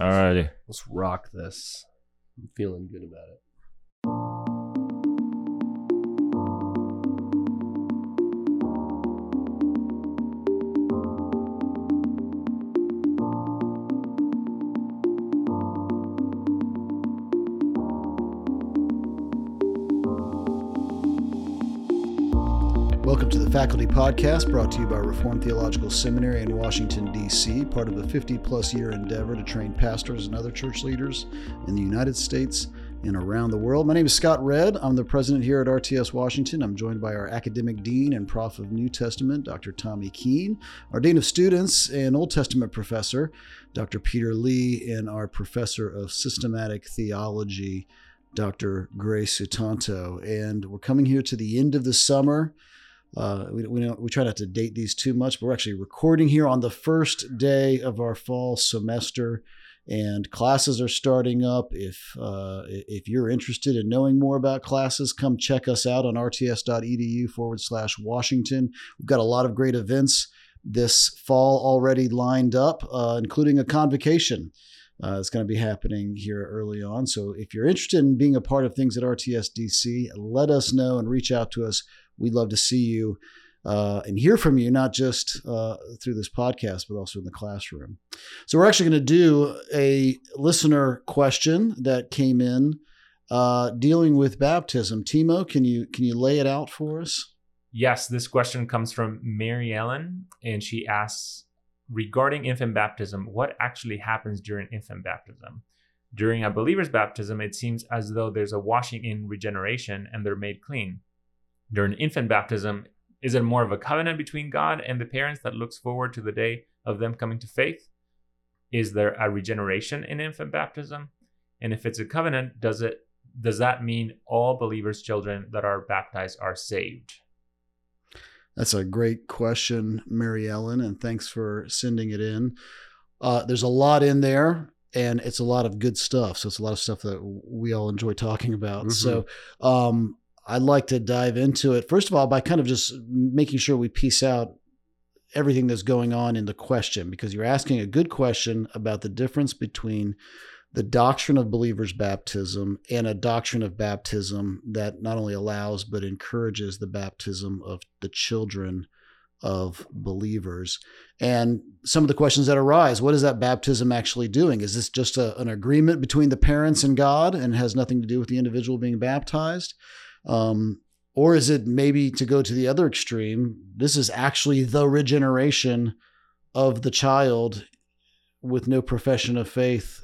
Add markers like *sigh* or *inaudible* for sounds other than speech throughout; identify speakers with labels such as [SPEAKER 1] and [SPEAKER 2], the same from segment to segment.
[SPEAKER 1] Alrighty.
[SPEAKER 2] Let's rock this. I'm feeling good about it.
[SPEAKER 3] Faculty Podcast, brought to you by Reformed Theological Seminary in Washington, D.C., part of a 50 plus year endeavor to train pastors and other church leaders in the United States and around the world. My name is Scott Redd. I'm the president here at RTS Washington. I'm joined by our academic dean and prof of New Testament, Dr. Tommy Keene, our dean of students and Old Testament professor, Dr. Peter Lee, and our professor of systematic theology, Dr. Gray Sutanto. And we're coming here to the end of the summer. Uh, we, we, don't, we try not to date these too much, but we're actually recording here on the first day of our fall semester, and classes are starting up. If uh, if you're interested in knowing more about classes, come check us out on rts.edu forward slash Washington. We've got a lot of great events this fall already lined up, uh, including a convocation. Uh, it's going to be happening here early on. So if you're interested in being a part of things at RTSDC, let us know and reach out to us. We'd love to see you uh, and hear from you, not just uh, through this podcast, but also in the classroom. So we're actually going to do a listener question that came in uh, dealing with baptism. Timo, can you can you lay it out for us?
[SPEAKER 4] Yes, this question comes from Mary Ellen, and she asks regarding infant baptism, what actually happens during infant baptism? During a believer's baptism, it seems as though there's a washing in regeneration and they're made clean. During infant baptism, is it more of a covenant between God and the parents that looks forward to the day of them coming to faith? Is there a regeneration in infant baptism? And if it's a covenant, does it does that mean all believers' children that are baptized are saved?
[SPEAKER 3] That's a great question, Mary Ellen, and thanks for sending it in. Uh, there's a lot in there, and it's a lot of good stuff. So it's a lot of stuff that we all enjoy talking about. Mm-hmm. So um, I'd like to dive into it first of all by kind of just making sure we piece out everything that's going on in the question because you're asking a good question about the difference between the doctrine of believers' baptism and a doctrine of baptism that not only allows but encourages the baptism of the children of believers. And some of the questions that arise what is that baptism actually doing? Is this just a, an agreement between the parents and God and has nothing to do with the individual being baptized? Um, or is it maybe to go to the other extreme? This is actually the regeneration of the child with no profession of faith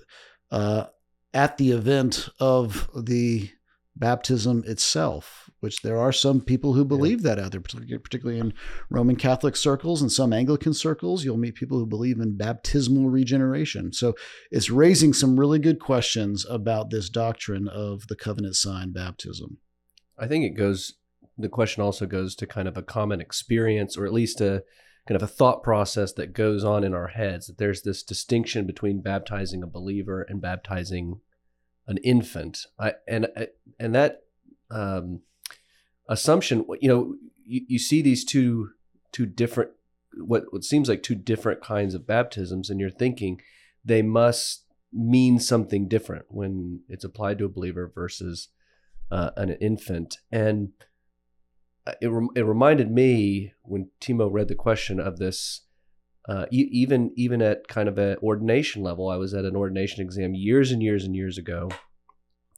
[SPEAKER 3] uh, at the event of the baptism itself, which there are some people who believe yeah. that out there, particularly in Roman Catholic circles and some Anglican circles. You'll meet people who believe in baptismal regeneration. So it's raising some really good questions about this doctrine of the covenant sign baptism.
[SPEAKER 2] I think it goes, the question also goes to kind of a common experience, or at least a kind of a thought process that goes on in our heads that there's this distinction between baptizing a believer and baptizing an infant. I, and and that um, assumption, you know, you, you see these two two different what what seems like two different kinds of baptisms, and you're thinking they must mean something different when it's applied to a believer versus uh, an infant. And uh, it, it reminded me when Timo read the question of this. Uh, even even at kind of an ordination level, I was at an ordination exam years and years and years ago,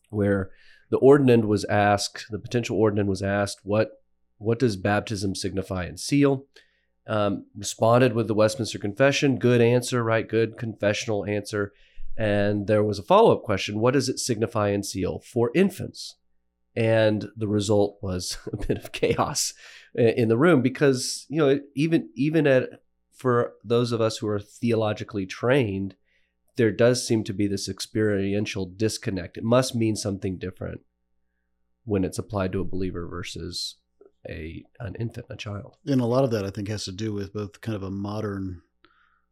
[SPEAKER 2] where the ordinand was asked, the potential ordinand was asked, what what does baptism signify and seal? Um, responded with the Westminster Confession, good answer, right? Good confessional answer. And there was a follow up question: What does it signify and seal for infants? And the result was *laughs* a bit of chaos in the room because you know even even at for those of us who are theologically trained there does seem to be this experiential disconnect. It must mean something different when it's applied to a believer versus a an infant a child.
[SPEAKER 3] And a lot of that i think has to do with both kind of a modern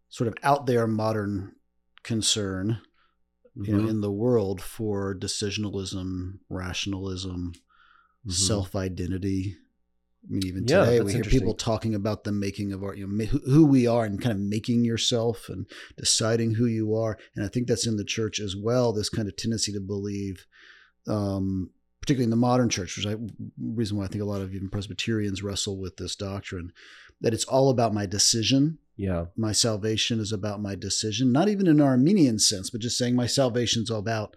[SPEAKER 3] sort of out there modern concern you know, mm-hmm. in the world for decisionalism, rationalism, mm-hmm. self identity, I mean, even
[SPEAKER 2] Yeah,
[SPEAKER 3] today we hear people talking about the making of art, you know, who- who we are and kind of making yourself and deciding who you are. And I think that's in the church as well. This kind of tendency to believe, um, particularly in the modern church, which I reason why I think a lot of even Presbyterians wrestle with this doctrine, that it's all about my decision.
[SPEAKER 2] Yeah.
[SPEAKER 3] My salvation is about my decision, not even in an Arminian sense, but just saying my salvation's all about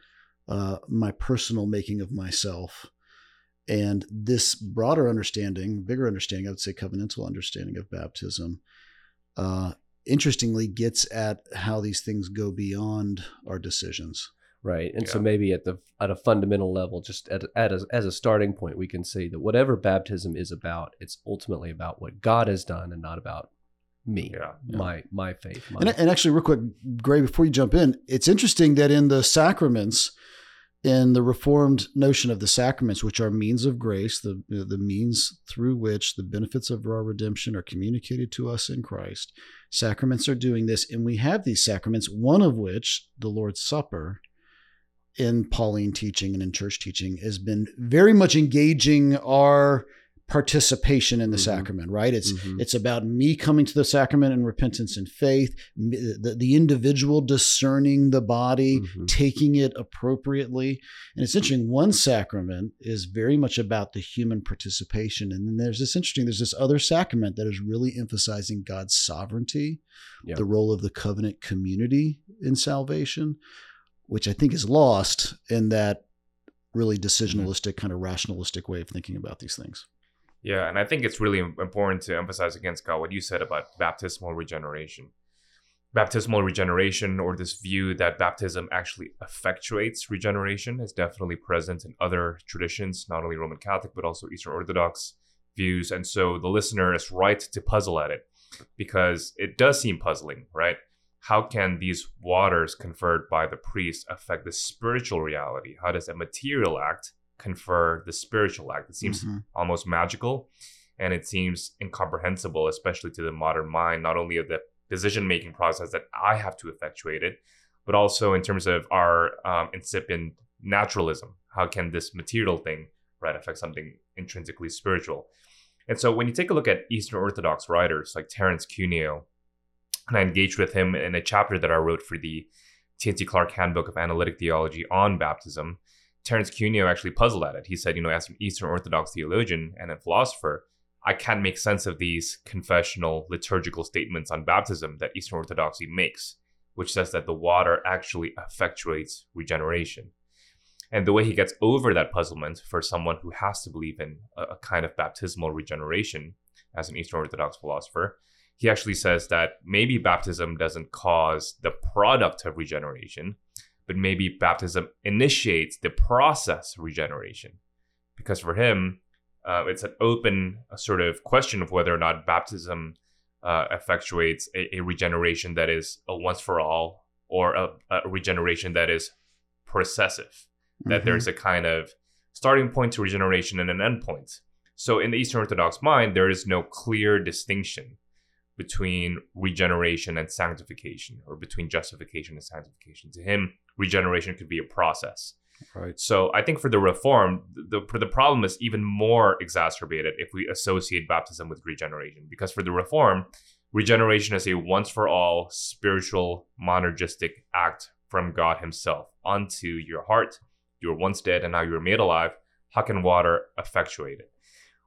[SPEAKER 3] uh, my personal making of myself. And this broader understanding, bigger understanding, I would say covenantal understanding of baptism, uh, interestingly gets at how these things go beyond our decisions.
[SPEAKER 2] Right. And so maybe at the at a fundamental level, just at, at a, as a starting point, we can say that whatever baptism is about, it's ultimately about what God has done and not about me,
[SPEAKER 1] Yeah.
[SPEAKER 2] my my faith. My,
[SPEAKER 3] And, and actually, real quick, Gray, before you jump in, it's interesting that in the sacraments, in the Reformed notion of the sacraments, which are means of grace, the the means through which the benefits of our redemption are communicated to us in Christ, sacraments are doing this, and we have these sacraments. One of which, the Lord's Supper, in Pauline teaching and in church teaching, has been very much engaging our participation in the
[SPEAKER 2] Mhm.
[SPEAKER 3] sacrament. Right? It's
[SPEAKER 2] Mhm.
[SPEAKER 3] it's about me coming to the sacrament in repentance and faith, the, the individual discerning the body,
[SPEAKER 2] Mhm.
[SPEAKER 3] taking it appropriately. And it's interesting, one sacrament is very much about the human participation. And then there's this interesting, there's this other sacrament that is really emphasizing God's sovereignty,
[SPEAKER 2] Yeah.
[SPEAKER 3] the role of the covenant community in salvation, which I think is lost in that really decisionalistic, kind of rationalistic way of thinking about these things.
[SPEAKER 1] Yeah, and I think it's really important to emphasize again, Scott, what you said about baptismal regeneration. Baptismal regeneration, or this view that baptism actually effectuates regeneration, is definitely present in other traditions, not only Roman Catholic, but also Eastern Orthodox views. And so the listener is right to puzzle at it because it does seem puzzling, right? How can these waters conferred by the priest affect the spiritual reality? How does a material act confer the spiritual act? It seems
[SPEAKER 3] Mhm.
[SPEAKER 1] almost magical and it seems incomprehensible especially to the modern mind not only of the decision making process that i have to effectuate it but also in terms of our um, incipient naturalism how can this material thing right affect something intrinsically spiritual and so when you take a look at eastern orthodox writers like terence cuneo and i engaged with him in a chapter that i wrote for the t&t clark handbook of analytic theology on baptism Terence Cuneo actually puzzled at it. He said, you know, as an Eastern Orthodox theologian and a philosopher, I can't make sense of these confessional liturgical statements on baptism that Eastern Orthodoxy makes, which says that the water actually effectuates regeneration. And the way he gets over that puzzlement for someone who has to believe in a, kind of baptismal regeneration as an Eastern Orthodox philosopher, he actually says that maybe baptism doesn't cause the product of regeneration, but maybe baptism initiates the process of regeneration. Because for him, uh, it's an open sort of question of whether or not baptism uh, effectuates a, a regeneration that is a once for all or a, a regeneration that is processive, that
[SPEAKER 3] Mhm.
[SPEAKER 1] there's a kind of starting point to regeneration and an end point. So in the Eastern Orthodox mind, there is no clear distinction between regeneration and sanctification or between justification and sanctification. To him, regeneration could be a process.
[SPEAKER 2] Right.
[SPEAKER 1] So I think for the reform, the, the problem is even more exacerbated if we associate baptism with regeneration. Because for the reform, regeneration is a once for all spiritual monergistic act from God Himself unto your heart. You were once dead and now you are made alive. How can water effectuate it?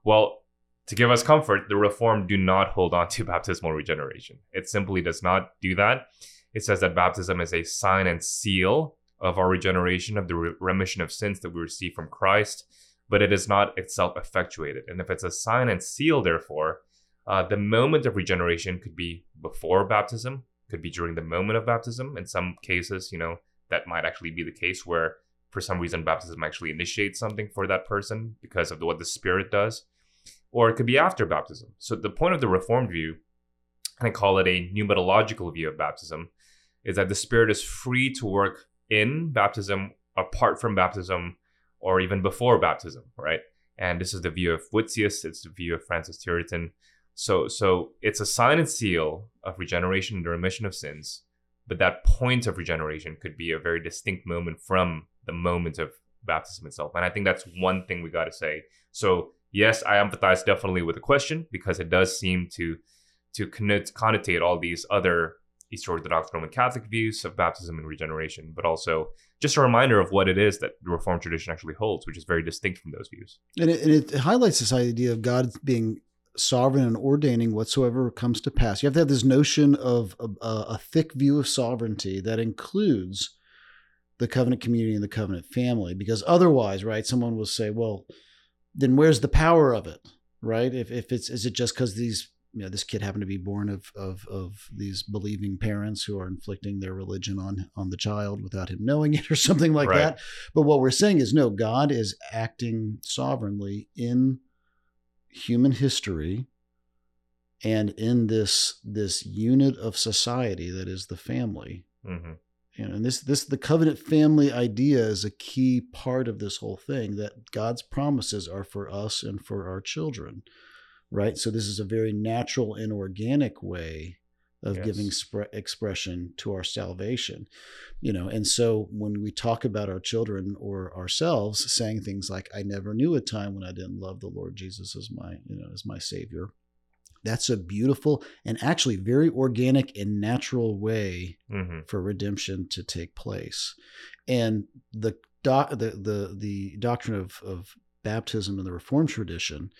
[SPEAKER 1] Well, to give us comfort, the Reformed do not hold on to *laughs* baptismal regeneration. It simply does not do that. It says that baptism is a sign and seal of our regeneration, of the re- remission of sins that we receive from Christ, but it is not itself effectuated. And if it's a sign and seal, therefore, uh, the moment of regeneration could be before baptism, could be during the moment of baptism. In some cases, you know, that might actually be the case where for some reason baptism actually initiates something for that person because of what the Spirit does or it could be after baptism. So the point of the Reformed view, and I call it a pneumatological view of baptism, is that the Spirit is free to work in baptism, apart from baptism, or even before baptism, right? And this is the view of Witsius, it's the view of Francis Turretin. So, so it's a sign and seal of regeneration and the remission of sins, but that point of regeneration could be a very distinct moment from the moment of baptism itself. And I think that's one thing we got to say. So yes, I empathize definitely with the question because it does seem to to connotate all these other East Orthodox Roman Catholic views of baptism and regeneration, but also just a reminder of what it is that the Reformed tradition actually holds, which is very distinct from those views.
[SPEAKER 3] And it, and it highlights this idea of God being sovereign and ordaining whatsoever comes to pass. You have to have this notion of a, a thick view of sovereignty that includes the covenant community and the covenant family, because otherwise, right, someone will say, well, then where's the power of it, right? If, if it's, is it just because these you know this kid happened to be born of, of of these believing parents who are inflicting their religion on on the child without him knowing it or something like right. that but what we're saying is no god is acting sovereignly in human history and in this this unit of society that is the family mm-hmm. You know, and this this the covenant family idea is a key part of this whole thing that god's promises are for us and for our children right so this is a very natural and organic way of yes. giving sp- expression to our salvation you know and so when we talk about our children or ourselves saying things like i never knew a time when i didn't love the lord jesus as my you know as my savior that's a beautiful and actually very organic and natural way mm-hmm. for redemption to take place and the doc, the, the the doctrine of of baptism in the reformed tradition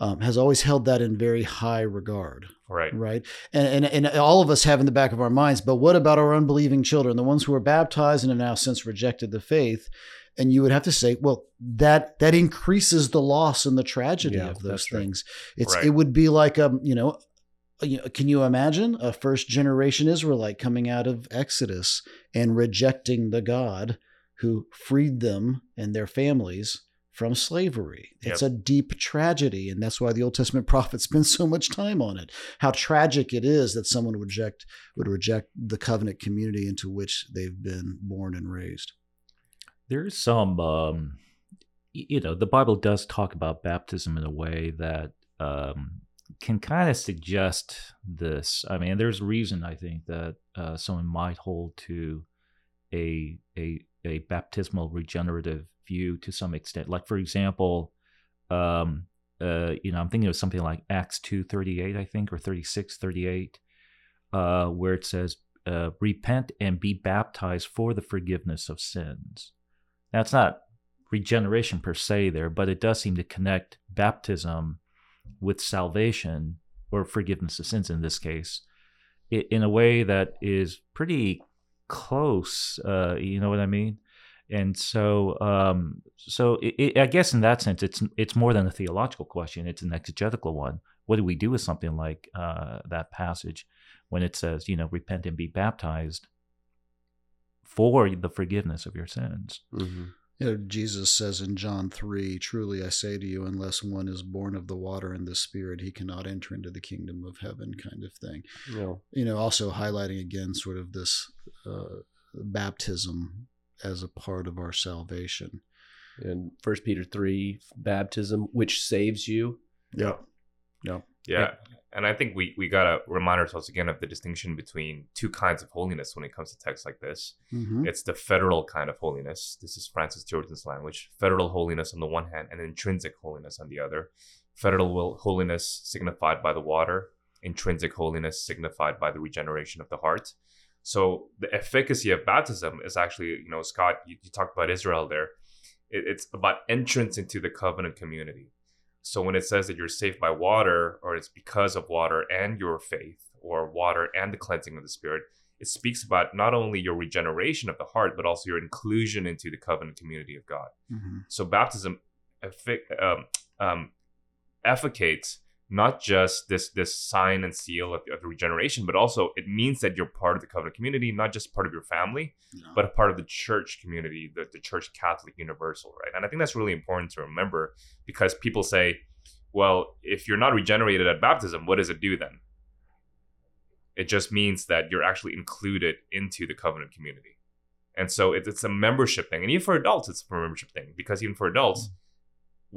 [SPEAKER 3] um, has always held that in very high regard.
[SPEAKER 1] Right.
[SPEAKER 3] Right. And, and, and all of us have in the back of our minds, but what about our unbelieving children, the ones who are baptized and have now since rejected the faith? And you would have to say, well, that that increases the loss and the tragedy yeah, of those things. Right. It's right. it would be like um, you know, can you imagine a first generation Israelite coming out of Exodus and rejecting the God who freed them and their families from slavery. It's yep. a deep tragedy, and that's why the Old Testament *laughs* prophets spend so much time on it. How tragic it is that someone would reject would reject the covenant community into which they've been born and raised.
[SPEAKER 5] There's some, um, you know, the Bible does talk about baptism in a way that um, can kind of suggest this. I mean, there's reason I think that uh, someone might hold to a a a baptismal regenerative view to some extent. Like for example, um, uh, you know, I'm thinking of something like Acts two thirty eight, I think, or thirty six thirty eight, uh, where it says, uh, "Repent and be baptized for the forgiveness of sins." Now, it's not regeneration per se there, but it does seem to connect baptism with salvation or forgiveness of sins in this case, in a way that is pretty close. Uh, you know what I mean? and so um, so it, it, I guess in that sense, it's it's more than a theological question; it's an exegetical one. What do we do with something like uh, that passage when it says, you know, repent and be baptized for the forgiveness of your sins?
[SPEAKER 3] Mm-hmm. You know, Jesus says in John 3, Truly I say to you, unless one is born of the water and the Spirit, he cannot enter into the kingdom of heaven, kind of thing. Yeah. You know, also highlighting again sort of this uh, baptism as a part of our salvation.
[SPEAKER 2] And First Peter three, baptism, which saves you.
[SPEAKER 3] Yeah. Yeah.
[SPEAKER 1] Yeah. And I think we, we got to remind ourselves again of the distinction between two kinds of holiness when it comes to texts like this. Mm-hmm. It's the federal kind of holiness. This is Francis Turretin's language. Federal holiness on the one hand, and intrinsic holiness on the other. Federal holiness signified by the water, intrinsic holiness signified by the regeneration of the heart. So the efficacy of baptism is actually, you know, Scott, you, you talked about Israel there. It, it's about entrance into the covenant community. So when it says that you're saved by water, or it's because of water and your faith, or water and the cleansing of the spirit, it speaks about not only your regeneration of the heart, but also your inclusion into the covenant community of God. Mm-hmm. So baptism effic- um, um, efficates not just this this sign and seal of, of regeneration, but also it means that you're part of the covenant community, not just part of your family, no. but a part of the church community, the, the church Catholic universal, right? And I think that's really important to remember because people say, well, if you're not regenerated at baptism, what does it do then? It just means that you're actually included into the covenant community. And so it, it's a membership thing. And even for adults, it's a membership thing because even for adults, mm-hmm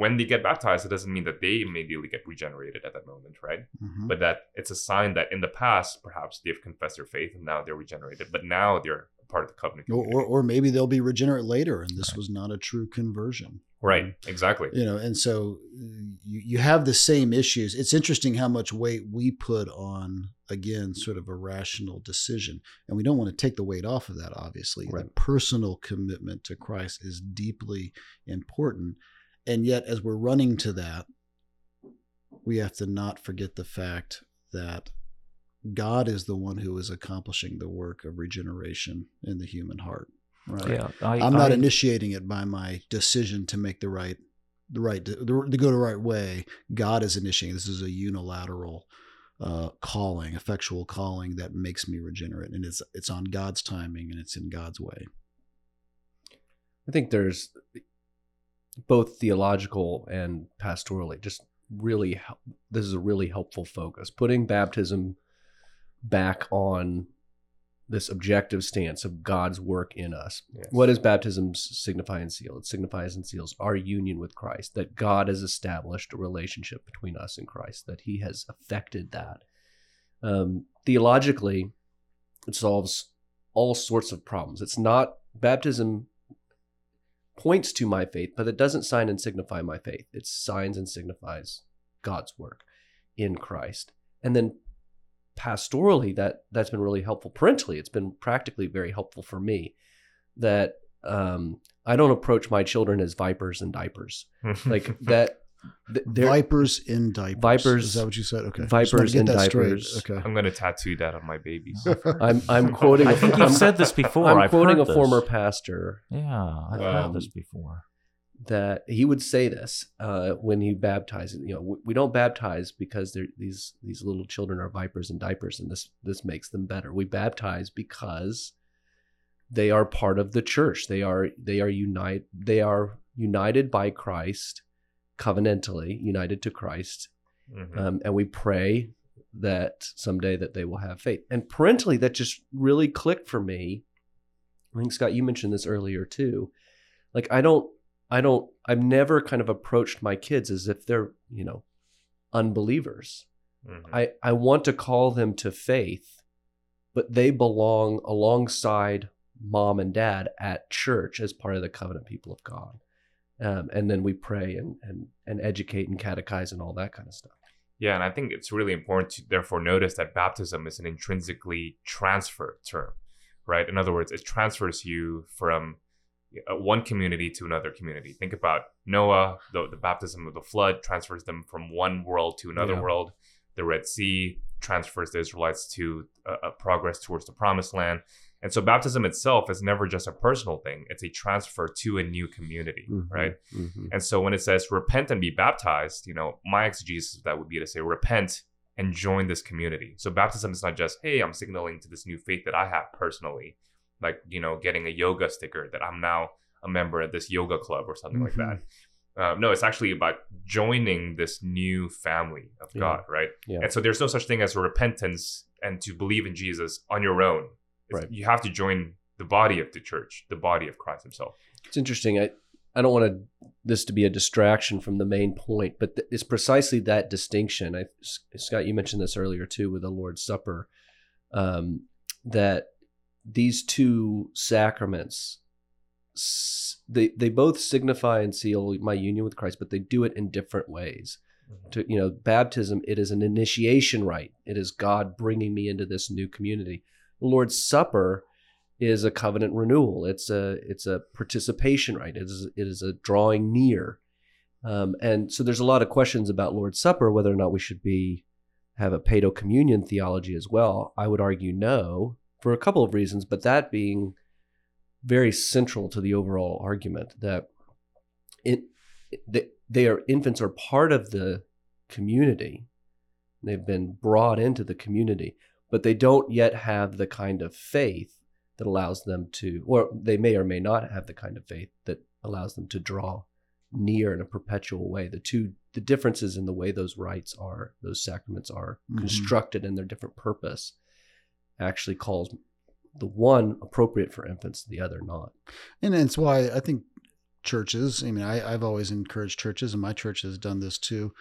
[SPEAKER 1] when they get baptized, it doesn't mean that they immediately get regenerated at that moment, right?
[SPEAKER 3] Mhm.
[SPEAKER 1] But that it's a sign that in the past, perhaps they've confessed their faith and now they're regenerated, but now they're part of the covenant.
[SPEAKER 3] Or, or, or maybe they'll be regenerate later, and this was not a true conversion.
[SPEAKER 1] right, exactly.
[SPEAKER 3] you know and so uh, you, you have the same issues it's interesting how much weight we put on again sort of a rational decision and we don't want to take the weight off of that obviously
[SPEAKER 2] Right.
[SPEAKER 3] the personal commitment to christ is deeply important and yet as we're running to that we have to not forget the fact that god is the one who is accomplishing the work of regeneration in the human heart right
[SPEAKER 5] Yeah, I,
[SPEAKER 3] I'm not
[SPEAKER 5] I-
[SPEAKER 3] initiating it by my decision to make the right, the right, to, to go the right way. God is initiating. This is a unilateral uh, calling, effectual calling that makes me regenerate, and it's it's on God's timing and it's in God's way.
[SPEAKER 2] I think there's both theological and pastorally, just really, this is a really helpful focus. Putting baptism back on this objective stance of God's work in us.
[SPEAKER 1] Yes.
[SPEAKER 2] What does baptism signify and seal? It signifies and seals our union with Christ, that God has established a relationship between us and Christ, that He has affected that. Um, theologically, it solves all sorts of problems. It's not baptism points to my faith, but it doesn't sign and signify my faith. It signs and signifies God's work in Christ. And then pastorally, that that's been really helpful. Parentally, it's been practically very helpful for me that um, I don't approach my children as vipers and diapers. *laughs* Like that. Th- they're-
[SPEAKER 3] Vipers in diapers.
[SPEAKER 2] Vipers-
[SPEAKER 3] Is that what you said? Okay.
[SPEAKER 2] vipers
[SPEAKER 3] Just wanted to get
[SPEAKER 2] in
[SPEAKER 3] that straight.
[SPEAKER 2] diapers.
[SPEAKER 3] Okay.
[SPEAKER 1] I'm gonna tattoo that on my babies. *laughs*
[SPEAKER 2] I'm I'm quoting.
[SPEAKER 5] I
[SPEAKER 2] a-
[SPEAKER 5] think
[SPEAKER 2] I'm-
[SPEAKER 5] you've said this before.
[SPEAKER 2] I'm
[SPEAKER 5] I've
[SPEAKER 2] quoting a
[SPEAKER 5] this.
[SPEAKER 2] former pastor
[SPEAKER 5] Yeah, I've
[SPEAKER 1] Um,
[SPEAKER 5] heard this before.
[SPEAKER 2] that he would say this uh, when he baptizes. You know, we, we don't baptize because they're, these these little children are vipers and diapers, and this this makes them better. We baptize because they are part of the church. They are they are unite they are united by Christ, covenantally united to Christ,
[SPEAKER 1] Mhm.
[SPEAKER 2] um, and we pray that someday that they will have faith. And parentally, that just really clicked for me. I think Scott, you mentioned this earlier too. Like I don't, I don't, I've never kind of approached my kids as if they're, you know, unbelievers.
[SPEAKER 1] Mhm.
[SPEAKER 2] I, I want to call them to faith, but they belong alongside mom and dad at church as part of the covenant people of God. Um, and then we pray and, and, and educate and catechize and all that kind of stuff.
[SPEAKER 1] Yeah, and I think it's really important to therefore notice that baptism is an intrinsically transfer term, right? In other words, it transfers you from uh, one community to another community. Think about Noah, the, the baptism of the flood transfers them from one world to another
[SPEAKER 2] Yeah.
[SPEAKER 1] world. The Red Sea transfers the Israelites to a, a progress towards the promised land. And so baptism itself is never just a personal thing, it's a transfer to a new community,
[SPEAKER 2] Mhm,
[SPEAKER 1] right?
[SPEAKER 2] mhm.
[SPEAKER 1] And so when it says repent and be baptized, you know, my exegesis of that would be to say repent and join this community. So baptism is not just, hey, I'm signaling to this new faith that I have personally, like, you know, getting a yoga sticker that I'm now a member of this yoga club or something like that. Uh, no, it's actually about joining this new family of
[SPEAKER 2] Yeah.
[SPEAKER 1] God, right?
[SPEAKER 2] Yeah.
[SPEAKER 1] And so there's no such thing as repentance and to believe in Jesus on your own.
[SPEAKER 2] Right.
[SPEAKER 1] You have to join the body of the church, the body of Christ Himself.
[SPEAKER 2] It's interesting. I I don't want to, this to be a distraction from the main point, but th- it's precisely that distinction. I, S- Scott, you mentioned this earlier too with the Lord's Supper, um, that these two sacraments, s- they they both signify and seal my union with Christ, but they do it in different ways. To you know, baptism it is an initiation rite. It is God bringing me into this new community. The Lord's Supper is a covenant renewal. It's a it's a participation right. It is it is a drawing near, um, and so there's a lot of questions about Lord's Supper, whether or not we should be have a paedo communion theology as well. I would argue no for a couple of reasons, but that being very central to the overall argument that it they, they are infants are part of the community. They've been brought into the community, but they don't yet have the kind of faith that allows them to, or they may or may not have the kind of faith that allows them to draw near in a perpetual way. The two, the differences in the way those rites are, those sacraments are
[SPEAKER 3] Mhm.
[SPEAKER 2] constructed and their different purpose, actually calls the one appropriate for infants, the other not.
[SPEAKER 3] And it's why I think churches, I mean, I, I've always encouraged churches, and my church has done this too,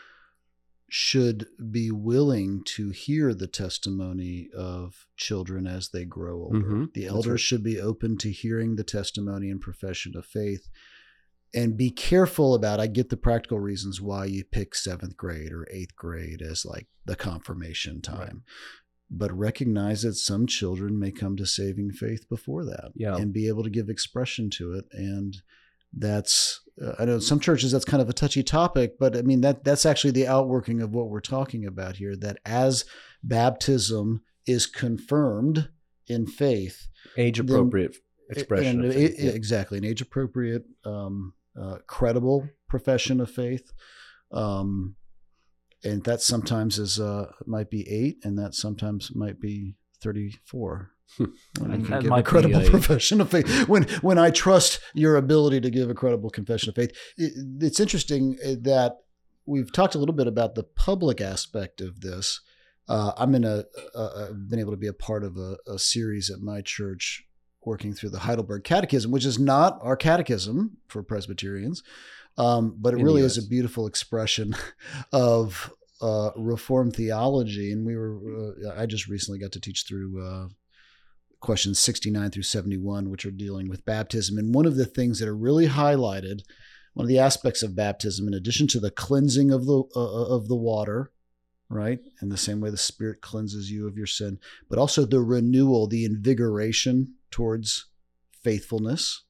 [SPEAKER 3] should be willing to hear the testimony of children as they grow older.
[SPEAKER 2] Mhm.
[SPEAKER 3] The elders
[SPEAKER 2] right.
[SPEAKER 3] should be open to hearing the testimony and profession of faith and be careful about I get the practical reasons why you pick seventh grade or eighth grade as like the confirmation time. But recognize that some children may come to saving faith before that
[SPEAKER 2] Yeah.
[SPEAKER 3] and be able to give expression to it. And that's, uh, I know some churches that's kind of a touchy topic, but I mean, that that's actually the outworking of what we're talking about here that as baptism is confirmed in faith,
[SPEAKER 2] Age appropriate expression.
[SPEAKER 3] and
[SPEAKER 2] of faith,
[SPEAKER 3] it-
[SPEAKER 2] yeah.
[SPEAKER 3] exactly an age appropriate um, uh, credible profession of faith um, and that sometimes is uh, might be eight and that sometimes might be 34
[SPEAKER 5] And
[SPEAKER 3] can
[SPEAKER 5] that
[SPEAKER 3] give a credible
[SPEAKER 5] a-
[SPEAKER 3] profession of faith. When when i trust your ability to give a credible confession of faith it, it's interesting uh, that we've talked a little bit about the public aspect of this. Uh, i'm in a uh, i've been able to be a part of a, a series at my church working through the heidelberg catechism which is not our catechism for presbyterians um, but it
[SPEAKER 2] In
[SPEAKER 3] really is a beautiful expression *laughs* of uh, reformed theology. And we were uh, i just recently got to teach through uh, questions 69 through 71 which are dealing with baptism. And one of the things that are really highlighted one of the aspects of baptism in addition to the cleansing of the uh, of the water right in the same way the spirit cleanses you of your sin but also the renewal the invigoration towards faithfulness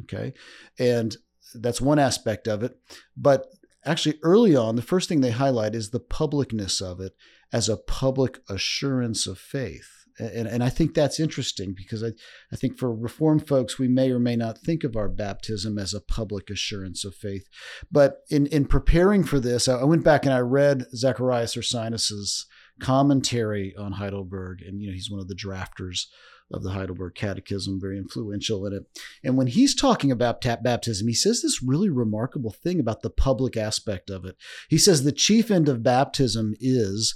[SPEAKER 3] okay? And that's one aspect of it. But actually early on the first thing they highlight is the publicness of it as a public assurance of faith and, and I think that's interesting because I, I think for Reformed folks, we may or may not think of our baptism as a public assurance of faith. But in, in preparing for this, I went back and I read Zacharias Ursinus's commentary on Heidelberg, and you know he's one of the drafters of the Heidelberg Catechism, very influential in it. And when he's talking about baptism, he says this really remarkable thing about the public aspect of it. He says the chief end of baptism is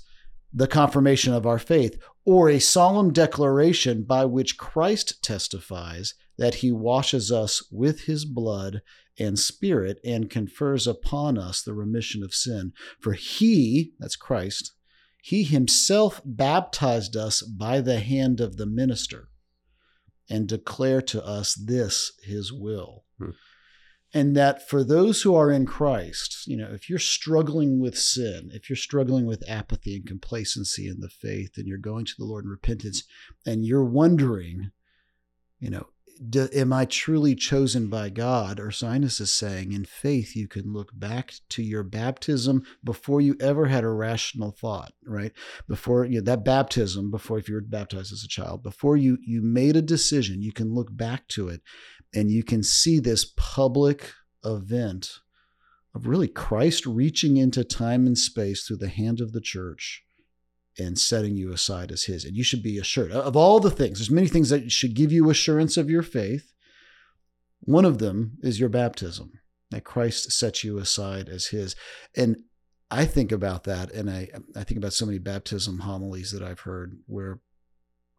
[SPEAKER 3] the confirmation of our faith, or a solemn declaration by which Christ testifies that he washes us with his blood and spirit and confers upon us the remission of sin. For he, that's Christ, he himself baptized us by the hand of the minister and declared to us this his will.
[SPEAKER 2] Hmm.
[SPEAKER 3] And that for those who are in Christ, you know, if you're struggling with sin, if you're struggling with apathy and complacency in the faith, and you're going to the Lord in repentance, and you're wondering, you know, do, am I truly chosen by God? Ursinus is saying, in faith, you can look back to your baptism before you ever had a rational thought, right? Before you know, that baptism, before if you were baptized as a child, before you you made a decision, you can look back to it, and you can see this public event of really Christ reaching into time and space through the hand of the church and setting you aside as his. And you should be assured of all the things. There's many things that should give you assurance of your faith. One of them is your baptism, that Christ sets you aside as his. And I think about that, and I, I think about so many baptism homilies that I've heard where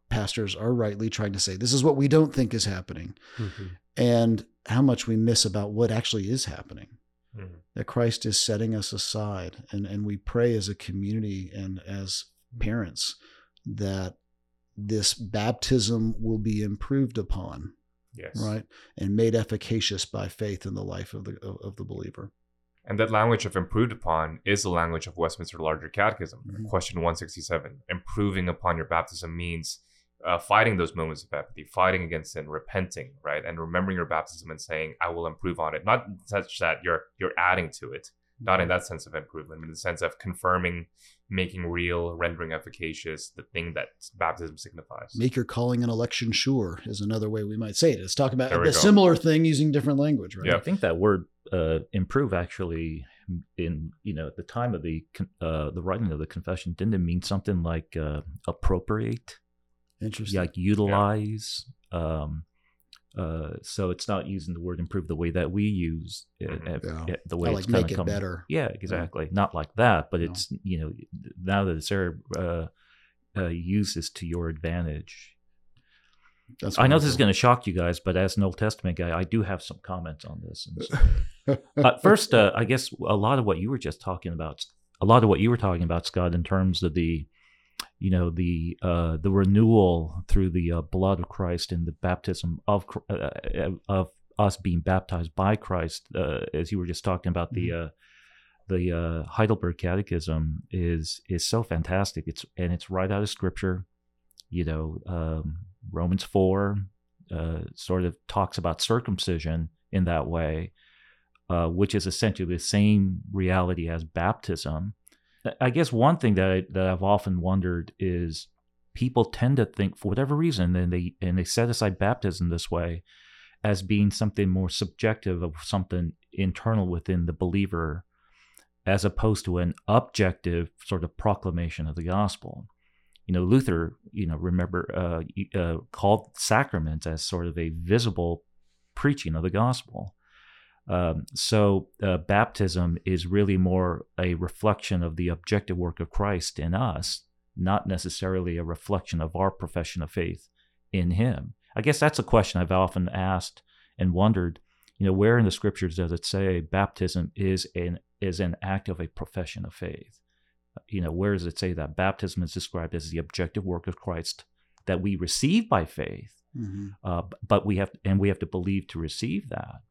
[SPEAKER 3] pastors are rightly trying to say, this is what we don't think is happening,
[SPEAKER 2] Mhm.
[SPEAKER 3] and how much we miss about what actually is happening
[SPEAKER 1] Mhm.
[SPEAKER 3] that Christ is setting us aside. And, and we pray as a community and as parents that this baptism will be improved upon,
[SPEAKER 1] Yes.
[SPEAKER 3] right? And made efficacious by faith in the life of the, of, of the believer.
[SPEAKER 1] And that language of improved upon is the language of Westminster Larger Catechism.
[SPEAKER 3] Mhm.
[SPEAKER 1] Question 167. Improving upon your baptism means uh, fighting those moments of apathy, fighting against sin, repenting, right? And remembering your baptism and saying, I will improve on it. Not such that you're you're adding to it, not in that sense of improvement, but in the sense of confirming, making real, rendering efficacious the thing that baptism signifies.
[SPEAKER 3] Make your calling and election sure is another way we might say it. Let's talk about a
[SPEAKER 1] go.
[SPEAKER 3] similar thing using different language, right?
[SPEAKER 1] Yeah.
[SPEAKER 5] I think that word uh, "improve" actually, in you know, at the time of the uh, the writing of the confession, didn't it mean something like uh, appropriate,
[SPEAKER 3] Interesting.
[SPEAKER 5] like utilize? Um, uh, so it's not using the word "improve" the way that we use it,
[SPEAKER 1] Mhm.
[SPEAKER 5] uh,
[SPEAKER 3] Yeah.
[SPEAKER 5] the way
[SPEAKER 3] like
[SPEAKER 5] it's kinda
[SPEAKER 3] make it
[SPEAKER 5] come-
[SPEAKER 3] better.
[SPEAKER 5] Yeah, exactly. Not like that, but
[SPEAKER 3] No.
[SPEAKER 5] it's you know now that it's there, uh, uh, use this to your advantage.
[SPEAKER 3] That's
[SPEAKER 5] I know this is going to shock you guys, but as an Old Testament guy, I do have some comments on this. And so- *laughs* uh, first, uh, I guess a lot of what you were just talking about, a lot of what you were talking about, Scott, in terms of the, you know, the uh, the renewal through the uh, blood of Christ and the baptism of uh, of us being baptized by Christ, uh, as you were just talking about the. Uh, the uh, Heidelberg Catechism is is so fantastic. It's and it's right out of Scripture. You know, um, Romans four uh, sort of talks about circumcision in that way, uh, which is essentially the same reality as baptism. I guess one thing that I, that I've often wondered is people tend to think for whatever reason, and they and they set aside baptism this way as being something more subjective of something internal within the believer as opposed to an objective sort of proclamation of the gospel. You know, Luther, you know, remember, uh, uh, called sacraments as sort of a visible preaching of the gospel. Um, so uh, baptism is really more a reflection of the objective work of Christ in us, not necessarily a reflection of our profession of faith in Him. I guess that's a question I've often asked and wondered. You know, where in the scriptures does it say baptism is an is an act of a profession of faith? You know, where does it say that baptism is described as the objective work of Christ that we receive by faith?
[SPEAKER 3] Mhm.
[SPEAKER 5] uh, but we have and we have to believe to receive that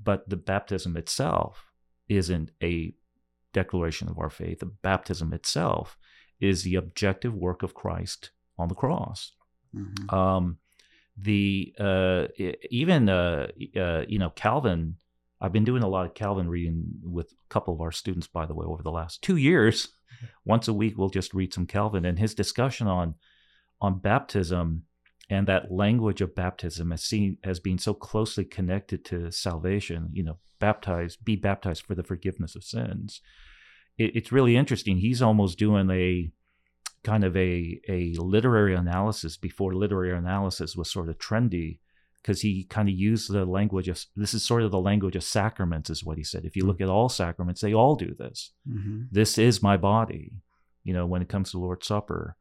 [SPEAKER 5] but the baptism itself isn't a declaration of our faith the baptism itself is the objective work of christ on the cross
[SPEAKER 3] Mhm.
[SPEAKER 5] um, the uh, even uh, uh, you know Calvin. I've been doing a lot of Calvin reading with a couple of our students, by the way, over the last two years. Once a week, we'll just read some Calvin, and his discussion on on baptism and that language of baptism as seen as being so closely connected to salvation. You know, baptized, be baptized for the forgiveness of sins. It, it's really interesting. He's almost doing a kind of a a literary analysis before literary analysis was sort of trendy because he kind of used the language of this is sort of the language of sacraments is what he said if you look at all sacraments they all do this
[SPEAKER 3] Mhm.
[SPEAKER 5] this is my body you know when it comes to lord's supper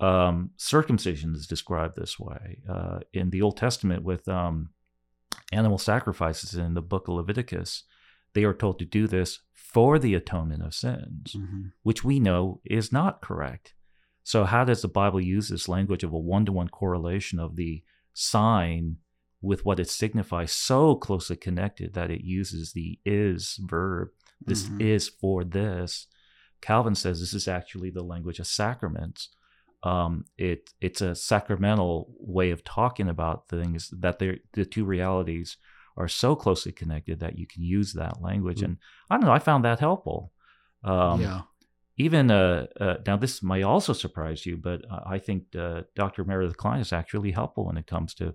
[SPEAKER 5] um, circumcision is described this way uh, in the old testament with um, animal sacrifices in the book of leviticus they are told to do this for the atonement of sins
[SPEAKER 3] Mhm.
[SPEAKER 5] which we know is not correct. So, how does the Bible use this language of a one to one correlation of the sign with what it signifies so closely connected that it uses the is verb? This
[SPEAKER 3] Mhm.
[SPEAKER 5] is for this. Calvin says this is actually the language of sacraments. Um, it it's a sacramental way of talking about things that they're, the two realities are so closely connected that you can use that language.
[SPEAKER 2] Mm.
[SPEAKER 5] And I don't know, I found that helpful. Um,
[SPEAKER 3] yeah.
[SPEAKER 5] even uh, uh, now this may also surprise you, but uh, I think uh, Dr. Meredith Kline is actually helpful when it comes to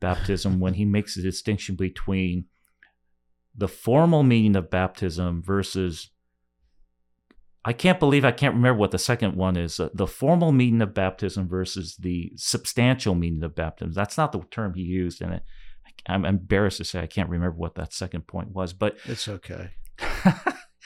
[SPEAKER 5] baptism when he makes the distinction between the formal meaning of baptism versus I can't believe I can't remember what the second one is. Uh, the formal meaning of baptism versus the substantial meaning of baptism. That's not the term he used, and I'm embarrassed to say I can't remember what that second point was. But
[SPEAKER 3] It's okay. *laughs*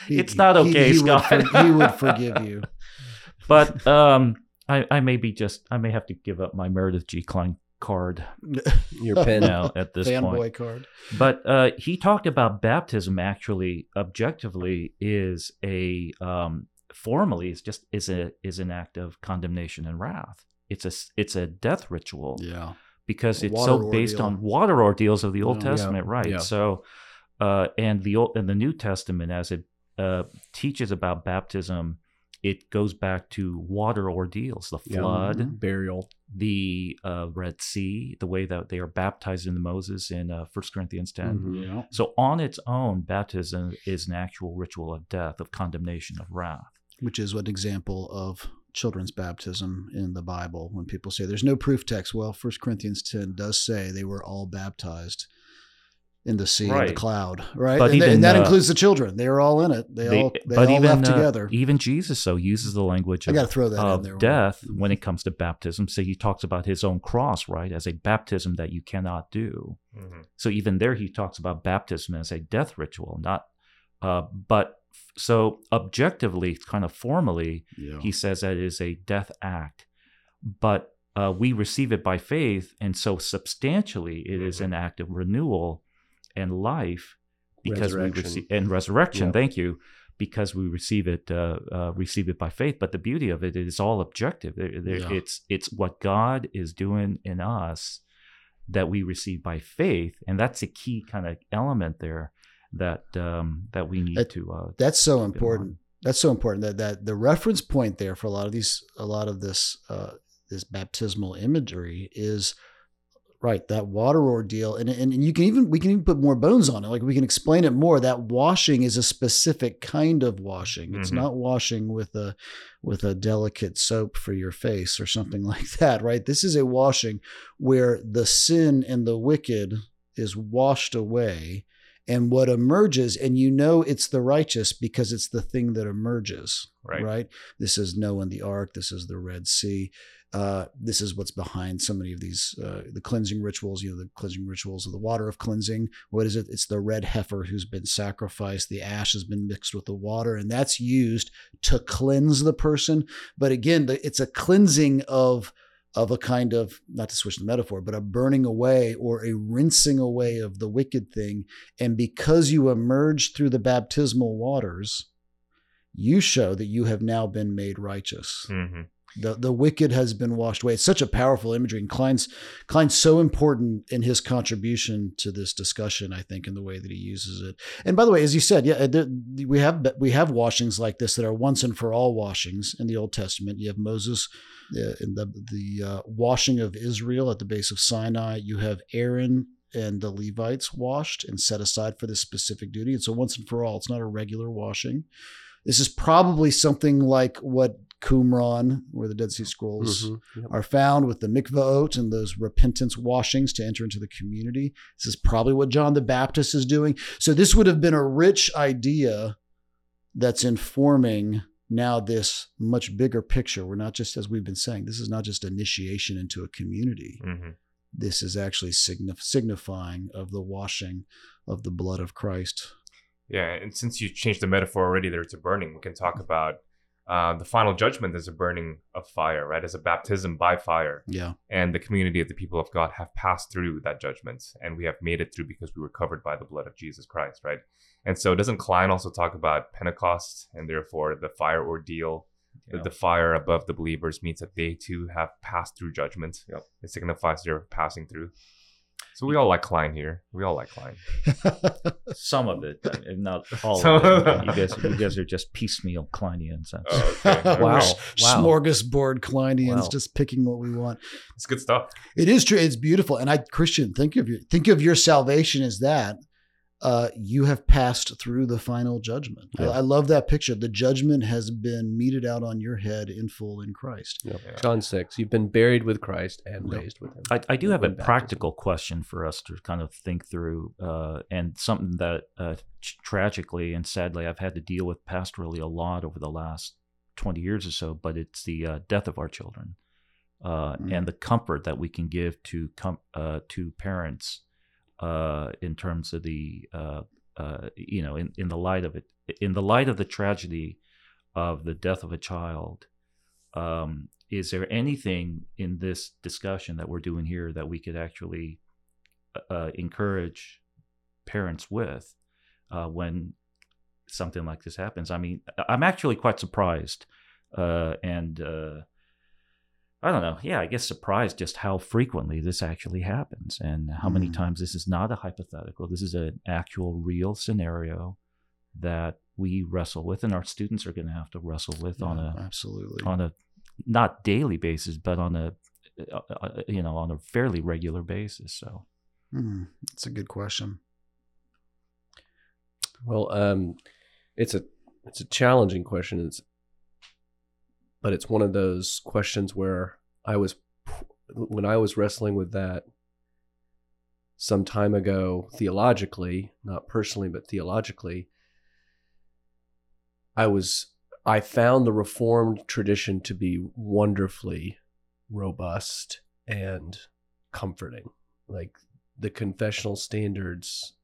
[SPEAKER 3] He-
[SPEAKER 5] it's not okay,
[SPEAKER 3] he, would
[SPEAKER 5] Scott.
[SPEAKER 3] for- he would forgive you. *laughs*
[SPEAKER 5] but um, I, I may be just I may have to give up my Meredith G. Kline card *laughs*
[SPEAKER 2] Your pen.
[SPEAKER 5] out at this
[SPEAKER 3] Fanboy
[SPEAKER 5] point.
[SPEAKER 3] card.
[SPEAKER 5] But uh, he talked about baptism actually objectively is a um, formally is just is a is an act of condemnation and wrath. It's a it's a death ritual
[SPEAKER 3] Yeah.
[SPEAKER 5] because it's so
[SPEAKER 3] water
[SPEAKER 5] based on water ordeals of the Old
[SPEAKER 3] Yeah.
[SPEAKER 5] Testament, right?
[SPEAKER 2] Yeah.
[SPEAKER 5] So, uh, and the Old and the New Testament, as it uh, teaches about baptism, it goes back to water ordeals, the flood,
[SPEAKER 3] Mhm.
[SPEAKER 2] Burial.
[SPEAKER 5] the uh, Red Sea, the way that they are baptized into Moses in uh, 1 Corinthians 10.
[SPEAKER 2] Mhm.
[SPEAKER 3] Yeah.
[SPEAKER 5] So, on its own, baptism is an actual ritual of death, of condemnation, of wrath.
[SPEAKER 3] Which is an example of children's baptism in the Bible. When people say there's no proof text, well, 1 Corinthians 10 does say they were all baptized in the sea and the cloud, right?
[SPEAKER 5] But
[SPEAKER 3] and, th-
[SPEAKER 5] even,
[SPEAKER 3] and that
[SPEAKER 5] uh,
[SPEAKER 3] includes the children. They were all in it. They, all they
[SPEAKER 5] but
[SPEAKER 3] all
[SPEAKER 5] even
[SPEAKER 3] left
[SPEAKER 5] uh,
[SPEAKER 3] together.
[SPEAKER 5] even Jesus, so uses the language
[SPEAKER 3] I
[SPEAKER 5] of
[SPEAKER 3] got to throw that in there.
[SPEAKER 5] death when it comes to baptism. So he talks about his own cross, right, as a baptism that you cannot do.
[SPEAKER 1] Mhm.
[SPEAKER 5] So even there, he talks about baptism as a death ritual, not. Uh, but so objectively, kind of formally,
[SPEAKER 3] Yeah.
[SPEAKER 5] he says that it is a death act. But uh, we receive it by faith, and so substantially it is
[SPEAKER 1] Mhm.
[SPEAKER 5] an act of renewal and life because we receive and resurrection.
[SPEAKER 2] Yeah.
[SPEAKER 5] Thank you, because we receive it uh, uh, receive it by faith. But the beauty of it is all objective. There- there-
[SPEAKER 3] Yeah.
[SPEAKER 5] It's it's what God is doing in us that we receive by faith, and that's a key kind of element there that um, that we need
[SPEAKER 3] That-
[SPEAKER 5] to. Uh,
[SPEAKER 3] That's so important. That's so important that that the reference point there for a lot of these, a lot of this, uh, this baptismal imagery is right that water ordeal, and, and and you can even we can even put more bones on it. Like we can explain it more. That washing is a specific kind of washing. It's
[SPEAKER 1] Mhm.
[SPEAKER 3] not washing with a with a delicate soap for your face or something *laughs* like that. Right. This is a washing where the sin and the wicked is washed away and what emerges and you know it's the righteous because it's the thing that emerges
[SPEAKER 1] right, Right.
[SPEAKER 3] this is noah and the ark this is the red sea uh, this is what's behind so many of these uh, the cleansing rituals you know the cleansing rituals of the water of cleansing. What is it? It's the red heifer who's been sacrificed. The ash has been mixed with the water and that's used to cleanse the person. But again the, it's a cleansing of of a kind of not to switch the metaphor but a burning away or a rinsing away of the wicked thing. And because you emerge through the baptismal waters you show that you have now been made righteous.
[SPEAKER 1] Hmm
[SPEAKER 3] the the wicked has been washed away. It's such a powerful imagery, and Kline's Kline's so important in his contribution to this discussion. I think in the way that he uses it. And by the way, as you said, yeah, we have we have washings like this that are once and for all washings in the Old Testament. You have Moses uh, in the the uh, washing of Israel at the base of Sinai. You have Aaron and the Levites washed and set aside for this specific duty. And so once and for all, it's not a regular washing. This is probably something like what Qumran, where the Dead Sea Scrolls
[SPEAKER 2] Mhm. Yep.
[SPEAKER 3] are found with the mikvaot and those repentance washings to enter into the community. This is probably what John the Baptist is doing. So this would have been a rich idea that's informing now this much bigger picture. We're not just, as we've been saying, this is not just initiation into a community.
[SPEAKER 1] hmm
[SPEAKER 3] This is actually signif- signifying of the washing of the blood of Christ.
[SPEAKER 1] Yeah, and since you changed the metaphor already there to burning, we can talk about uh, the final judgment is a burning of fire, right? As a baptism by fire.
[SPEAKER 3] Yeah.
[SPEAKER 1] And the community of the people of God have passed through that judgment, and we have made it through because we were covered by the blood of Jesus Christ, right? And so, doesn't Kline also talk about Pentecost and therefore the fire ordeal?
[SPEAKER 5] Yeah.
[SPEAKER 1] The fire above the believers means that they too have passed through judgment.
[SPEAKER 5] Yep.
[SPEAKER 1] It signifies they're passing through. So we all like Kline here. We all like Kline. *laughs*
[SPEAKER 5] Some of it, I not *laughs* all
[SPEAKER 1] Some
[SPEAKER 5] of
[SPEAKER 1] of
[SPEAKER 5] it.
[SPEAKER 1] it.
[SPEAKER 5] You guys, you guys are just piecemeal Kleinians. That's-
[SPEAKER 1] Oh, okay. *laughs*
[SPEAKER 2] Wow.
[SPEAKER 3] Wow. Smorgasbord Kleinians
[SPEAKER 5] Wow.
[SPEAKER 3] just picking what we want.
[SPEAKER 1] It's good stuff.
[SPEAKER 3] It is true. It's beautiful. And I, Christian, think of your think of your salvation as that. Uh, you have passed through the final judgment. I,
[SPEAKER 2] Yeah.
[SPEAKER 3] I love that picture. The judgment has been meted out on your head in full in Christ.
[SPEAKER 2] Yep.
[SPEAKER 1] Yeah.
[SPEAKER 2] John 6. You've been buried with Christ and
[SPEAKER 3] Yep.
[SPEAKER 2] raised with him.
[SPEAKER 5] I, I do have a
[SPEAKER 2] In baptism.
[SPEAKER 5] practical question for us to kind of think through, uh, and something that uh, tragically and sadly I've had to deal with pastorally a lot over the last 20 years or so, but it's the uh, death of our children uh,
[SPEAKER 3] Mm.
[SPEAKER 5] and the comfort that we can give to com- uh, to parents uh, in terms of the, uh, uh, you know, in, in the light of it, in the light of the tragedy of the death of a child. Um, is there anything in this discussion that we're doing here that we could actually uh, encourage parents with uh, when something like this happens? I mean, I'm actually quite surprised, uh, and uh, I don't know. Yeah, I guess surprised just how frequently this actually happens, and how many
[SPEAKER 3] Mm.
[SPEAKER 5] times this is not a hypothetical. This is an actual, real scenario that we wrestle with, and our students are going to have to wrestle with on a
[SPEAKER 3] absolutely.
[SPEAKER 5] on a not daily basis, but on a uh, uh, you know on a fairly regular basis. So
[SPEAKER 3] Hmm, That's a good question.
[SPEAKER 2] Well, um, it's a it's a challenging question. It's but it's one of those questions where I was when I was wrestling with that some time ago theologically, not personally, but theologically. I was I found the reformed tradition to be wonderfully robust and comforting. Like the confessional standards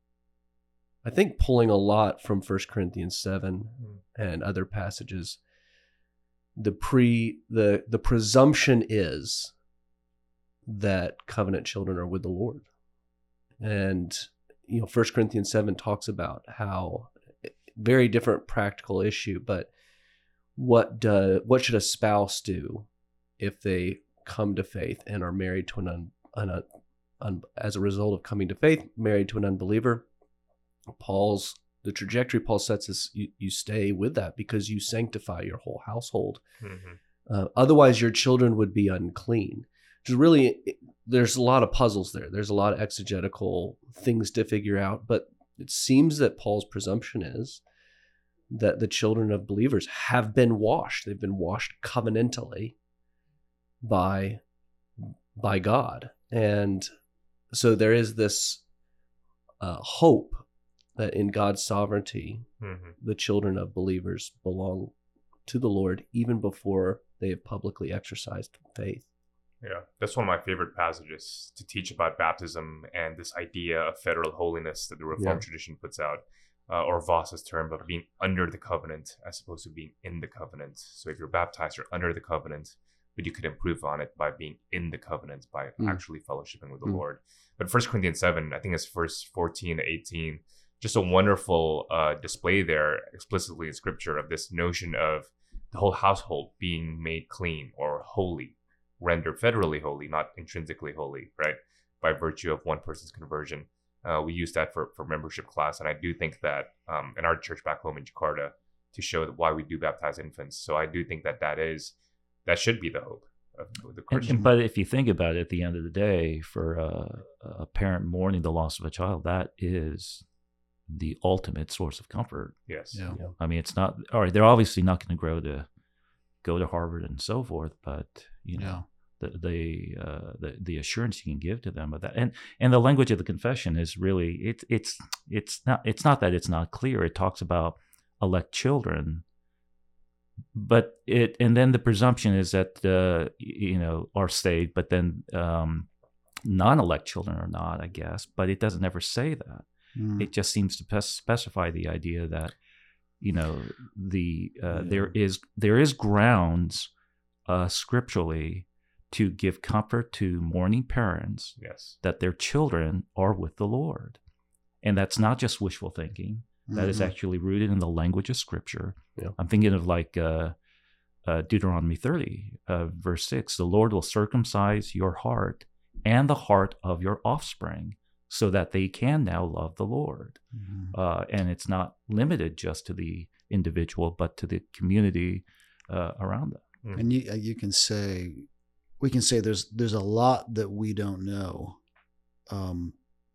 [SPEAKER 2] I think pulling a lot from 1 Corinthians 7 hmm. and other passages the pre the the presumption is that covenant children are with the Lord. And you know, First Corinthians seven talks about how very different practical issue, but what do what should a spouse do if they come to faith and are married to an, un, an un, as a result of coming to faith, married to an unbeliever? Paul's the trajectory Paul sets is you, you stay with that because you sanctify your whole household.
[SPEAKER 1] Mm-hmm.
[SPEAKER 2] Uh, otherwise, your children would be unclean. Which really there's a lot of puzzles there. There's a lot of exegetical things to figure out, but it seems that Paul's presumption is that the children of believers have been washed. They've been washed covenantally by by God, and so there is this uh, hope that in God's sovereignty,
[SPEAKER 1] Mm-hmm.
[SPEAKER 2] the children of believers belong to the Lord even before they have publicly exercised faith.
[SPEAKER 1] Yeah, that's one of my favorite passages to teach about baptism and this idea of federal holiness that the Reformed
[SPEAKER 2] Yeah.
[SPEAKER 1] tradition puts out, uh, or Vos's term of being under the covenant as opposed to being in the covenant. So if you're baptized, you're under the covenant, but you could improve on it by being in the covenant, by
[SPEAKER 2] Mm.
[SPEAKER 1] actually fellowshipping with the
[SPEAKER 2] Mm.
[SPEAKER 1] Lord. But First Corinthians 7, I think it's verse 14 to 18, just a wonderful uh, display there explicitly in scripture of this notion of the whole household being made clean or holy rendered federally holy, not intrinsically holy, right? By virtue of one person's conversion. Uh, we use that for, for membership class. And I do think that um, in our church back home in Jakarta to show why we do baptize infants. So I do think that that is, that should be the hope of the Christian.
[SPEAKER 5] and- but if you think about it, at the end of the day, for uh, a parent mourning the loss of a child, that is the ultimate source of comfort.
[SPEAKER 1] yes.
[SPEAKER 3] Yeah.
[SPEAKER 5] I mean, it's not all right. They're obviously not going to grow to go to Harvard and so forth, but you know, the the, uh, the the assurance you can give to them of that, and and the language of the confession is really it's it's it's not it's not that it's not clear. It talks about elect children, but it and then the presumption is that uh, you know are saved, but then um, non-elect children are not, I guess. But it doesn't ever say that
[SPEAKER 3] Mm.
[SPEAKER 5] it just seems to specify the idea that you know the uh,
[SPEAKER 3] Yeah.
[SPEAKER 5] there is there is grounds uh, scripturally to give comfort to mourning parents
[SPEAKER 1] Yes.
[SPEAKER 5] that their children are with the Lord, and that's not just wishful thinking. That is
[SPEAKER 3] Mhm.
[SPEAKER 5] actually rooted in the language of Scripture.
[SPEAKER 2] Yeah.
[SPEAKER 5] I'm thinking of like uh, uh, Deuteronomy 30, uh, verse 6 The Lord will circumcise your heart and the heart of your offspring so that they can now love the Lord.
[SPEAKER 3] Mhm.
[SPEAKER 5] Uh, and it's not limited just to the individual, but to the community uh, around them.
[SPEAKER 3] And you uh, you can say we can say there's there's a lot that we don't know, um,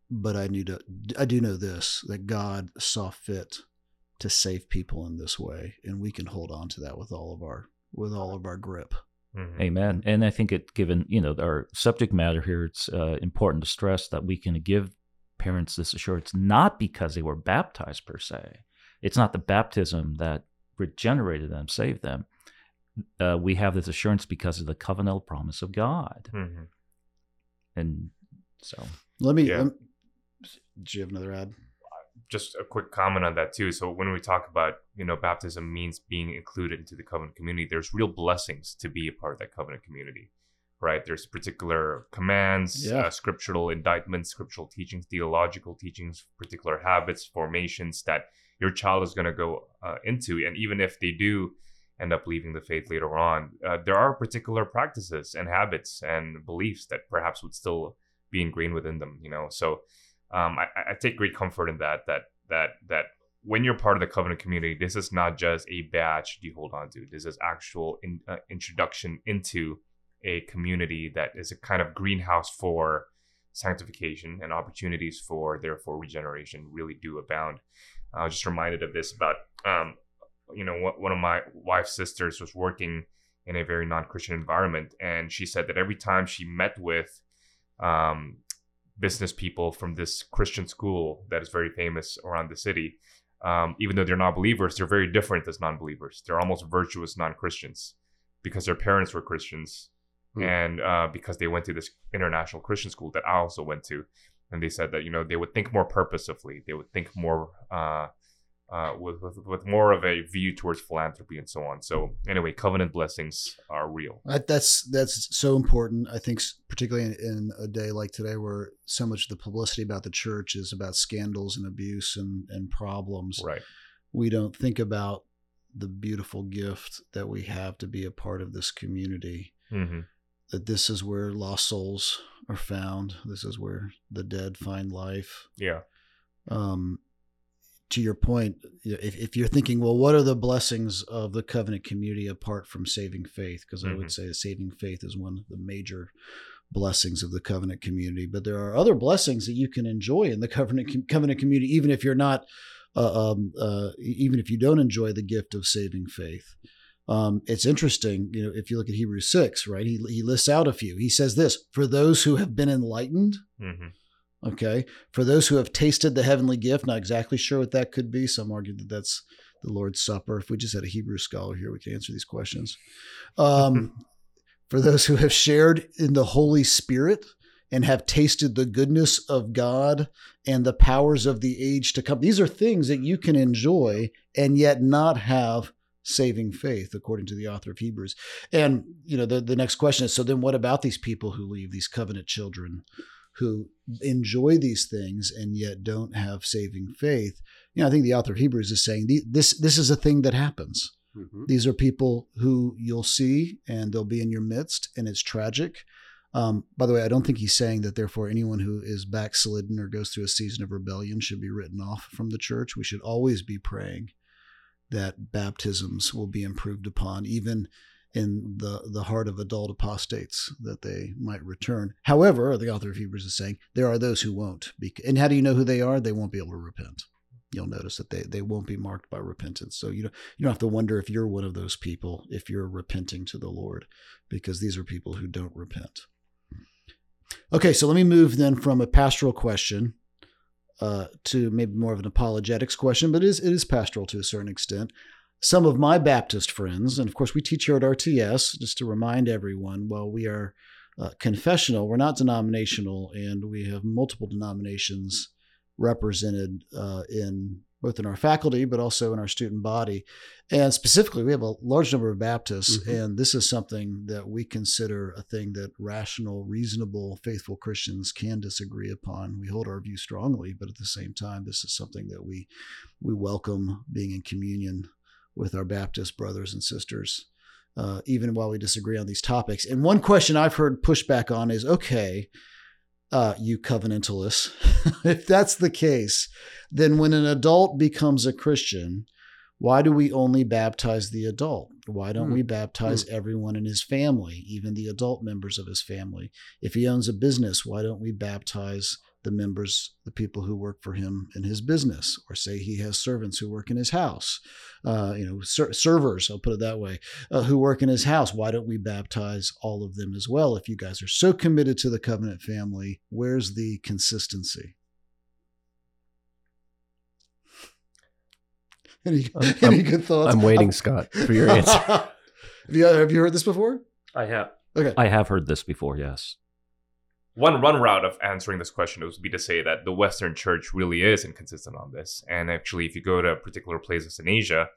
[SPEAKER 3] but I knew to I do know this that God saw fit to save people in this way, and we can hold on to that with all of our with all of our grip.
[SPEAKER 1] Mhm.
[SPEAKER 5] Amen. And I think it, given you know our subject matter here, it's uh, important to stress that we can give parents this assurance not because they were baptized per se. It's not the baptism that regenerated them, saved them. Uh, we have this assurance because of the covenantal promise of God,
[SPEAKER 1] Mhm.
[SPEAKER 5] and so
[SPEAKER 3] Let me.
[SPEAKER 1] Yeah.
[SPEAKER 3] lem- do you have another ad?
[SPEAKER 1] Just a quick comment on that too. So when we talk about you know baptism means being included into the covenant community, there's real blessings to be a part of that covenant community, right? There's particular commands,
[SPEAKER 3] Yeah.
[SPEAKER 1] uh, scriptural indictments, scriptural teachings, theological teachings, particular habits, formations that your child is going to go uh, into, and even if they do end up leaving the faith later on, uh, there are particular practices and habits and beliefs that perhaps would still be ingrained within them. You know, so um, I, I take great comfort in that that that that when you're part of the covenant community this is not just a badge you hold on to? This is actual in, uh, introduction into a community that is a kind of greenhouse for sanctification and opportunities for therefore regeneration really do abound. I was just reminded of this about um, you know one of my wife's sisters was working in a very non-christian environment and she said that every time she met with um, business people from this Christian school that is very famous around the city. Um, even though they're not believers, they're very different as non believers. They're almost virtuous non Christians because their parents were Christians
[SPEAKER 2] Hmm.
[SPEAKER 1] and uh, because they went to this international Christian school that I also went to. And they said that, you know, they would think more purposefully, they would think more. Uh, uh, with, with with more of a view towards philanthropy and so on. So anyway, covenant blessings are real.
[SPEAKER 3] That- That's that's so important. I think, particularly in, in a day like today, where so much of the publicity about the church is about scandals and abuse and and problems.
[SPEAKER 1] Right.
[SPEAKER 3] We don't think about the beautiful gift that we have to be a part of this community.
[SPEAKER 1] hmm
[SPEAKER 3] That this is where lost souls are found. This is where the dead find life.
[SPEAKER 1] Yeah.
[SPEAKER 3] um, to your point, if, if you're thinking, well, what are the blessings of the covenant community apart from saving faith? Because I would
[SPEAKER 1] Mhm.
[SPEAKER 3] say saving faith is one of the major blessings of the covenant community. But there are other blessings that you can enjoy in the covenant covenant community, even if you're not, uh, um, uh, even if you don't enjoy the gift of saving faith. Um, it's interesting, you know, if you look at Hebrews six, right? He he lists out a few. He says this: for those who have been enlightened,
[SPEAKER 1] hmm
[SPEAKER 3] Okay. For those who have tasted the heavenly gift, not exactly sure what that could be. Some argue that that's the Lord's Supper. If we just had a Hebrew scholar here, we could answer these questions. Um, *laughs* for those who have shared in the Holy Spirit and have tasted the goodness of God and the powers of the age to come. These are things that you can enjoy and yet not have saving faith, according to the author of Hebrews. And, you know, the, the next question is so then what about these people who leave, these covenant children? Who enjoy these things and yet don't have saving faith. You know, I think the author of Hebrews is saying this this is a thing that happens. These are people who you'll see and they'll be in your midst, and it's tragic. Um, by the way, I don't think he's saying that therefore anyone who is backslidden or goes through a season of rebellion should be written off from the church. We should always be praying that baptisms will be improved upon, even in the the heart of adult apostates that they might return. However, the author of Hebrews is saying there are those who won't. Be, and how do you know who they are? They won't be able to repent. You'll notice that they, they won't be marked by repentance. So you don't you don't have to wonder if you're one of those people if you're repenting to the Lord, because these are people who don't repent. Okay, so let me move then from a pastoral question uh, to maybe more of an apologetics question, but it is it is pastoral to a certain extent some of my Baptist friends, and of course, we teach here at RTS, just to remind everyone, while we are uh, confessional, we're not denominational, and we have multiple denominations represented uh, in both in our faculty, but also in our student body. And specifically, we have a large number of Baptists,
[SPEAKER 2] Mhm.
[SPEAKER 3] and this is something that we consider a thing that rational, reasonable, faithful Christians can disagree upon. We hold our view strongly, but at the same time, this is something that we we welcome being in communion with our Baptist brothers and sisters, uh, even while we disagree on these topics. And one question I've heard pushback on is okay, uh, you covenantalists, *laughs* if that's the case, then when an adult becomes a Christian, why do we only baptize the adult? Why don't
[SPEAKER 2] Hmm.
[SPEAKER 3] we baptize everyone in his family, even the adult members of his family? If he owns a business, why don't we baptize the members, the people who work for him in his business, or say he has servants who work in his house, uh, you know, ser- servers, I'll put it that way, uh, who work in his house. Why don't we baptize all of them as well? If you guys are so committed to the covenant family, where's the consistency? *laughs* Any,
[SPEAKER 2] I'm-
[SPEAKER 3] any good thoughts?
[SPEAKER 2] I'm waiting, *laughs* Scott, for your answer. *laughs*
[SPEAKER 3] have, you, have you heard this before?
[SPEAKER 5] I have.
[SPEAKER 3] Okay.
[SPEAKER 5] I have heard this before. Yes.
[SPEAKER 1] One run route of answering this question would be to say that the Western Church really is inconsistent on this. And actually, if you go to particular places in Asia,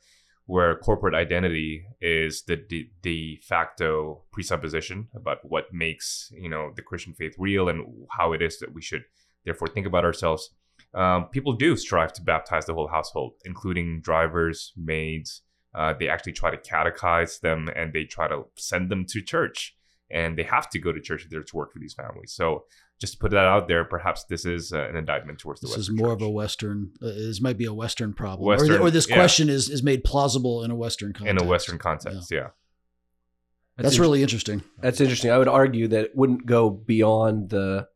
[SPEAKER 1] where corporate identity is the de, de facto presupposition about what makes you know the Christian faith real and how it is that we should therefore think about ourselves, um, people do strive to baptize the whole household, including drivers, maids. Uh, they actually try to catechize them and they try to send them to church and they have to go to church if they're to work for these families. So just to put that out there, perhaps this is uh, an indictment towards the West.
[SPEAKER 3] This is more
[SPEAKER 1] church.
[SPEAKER 3] of a Western. Uh, this might be a Western problem,
[SPEAKER 1] Western,
[SPEAKER 3] or, or this
[SPEAKER 1] yeah.
[SPEAKER 3] question is is made plausible in a Western context.
[SPEAKER 1] in a Western context. Yeah.
[SPEAKER 3] That's,
[SPEAKER 2] inter-
[SPEAKER 3] really interesting.
[SPEAKER 2] That's interesting. I would argue that it wouldn't go beyond the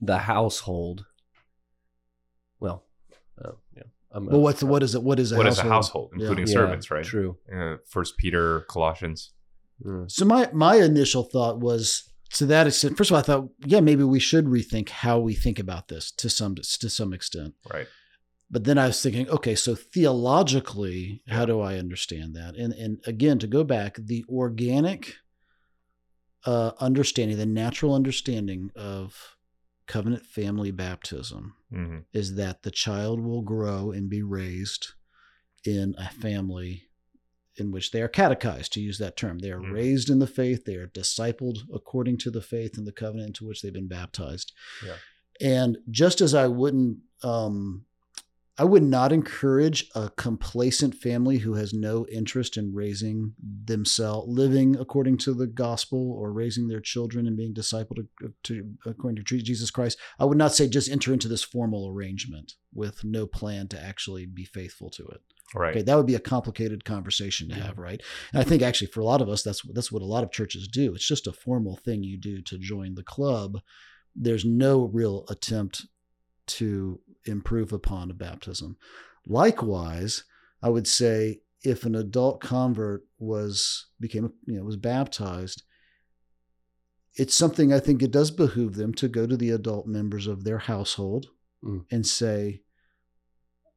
[SPEAKER 2] the household. Well, uh, yeah. I'm
[SPEAKER 3] Well, what's what is it? What is a
[SPEAKER 1] What
[SPEAKER 3] household?
[SPEAKER 1] is a household, including
[SPEAKER 2] Yeah,
[SPEAKER 1] servants, right?
[SPEAKER 2] True.
[SPEAKER 1] Uh, First Peter, Colossians.
[SPEAKER 2] Mm.
[SPEAKER 3] So my my initial thought was to that extent. First of all, I thought, yeah, maybe we should rethink how we think about this to some to some extent.
[SPEAKER 1] Right.
[SPEAKER 3] But then I was thinking, okay, so theologically, how do I understand that? And and again, to go back, the organic uh, understanding, the natural understanding of covenant family baptism
[SPEAKER 1] hmm
[SPEAKER 3] is that the child will grow and be raised in a family in which they are catechized, to use that term. They are
[SPEAKER 1] Mhm.
[SPEAKER 3] raised in the faith, they are discipled according to the faith and the covenant into which they've been baptized.
[SPEAKER 1] Yeah.
[SPEAKER 3] And just as I wouldn't, um, I would not encourage a complacent family who has no interest in raising themselves, living according to the gospel, or raising their children and being discipled to, to according to Jesus Christ. I would not say just enter into this formal arrangement with no plan to actually be faithful to it.
[SPEAKER 1] Right.
[SPEAKER 3] Okay, that would be a complicated conversation to have, right? And I think actually for a lot of us, that's that's what a lot of churches do. It's just a formal thing you do to join the club. There's no real attempt to improve upon a baptism. Likewise, I would say if an adult convert was became you know was baptized, it's something I think it does behoove them to go to the adult members of their household
[SPEAKER 2] Mm.
[SPEAKER 3] and say,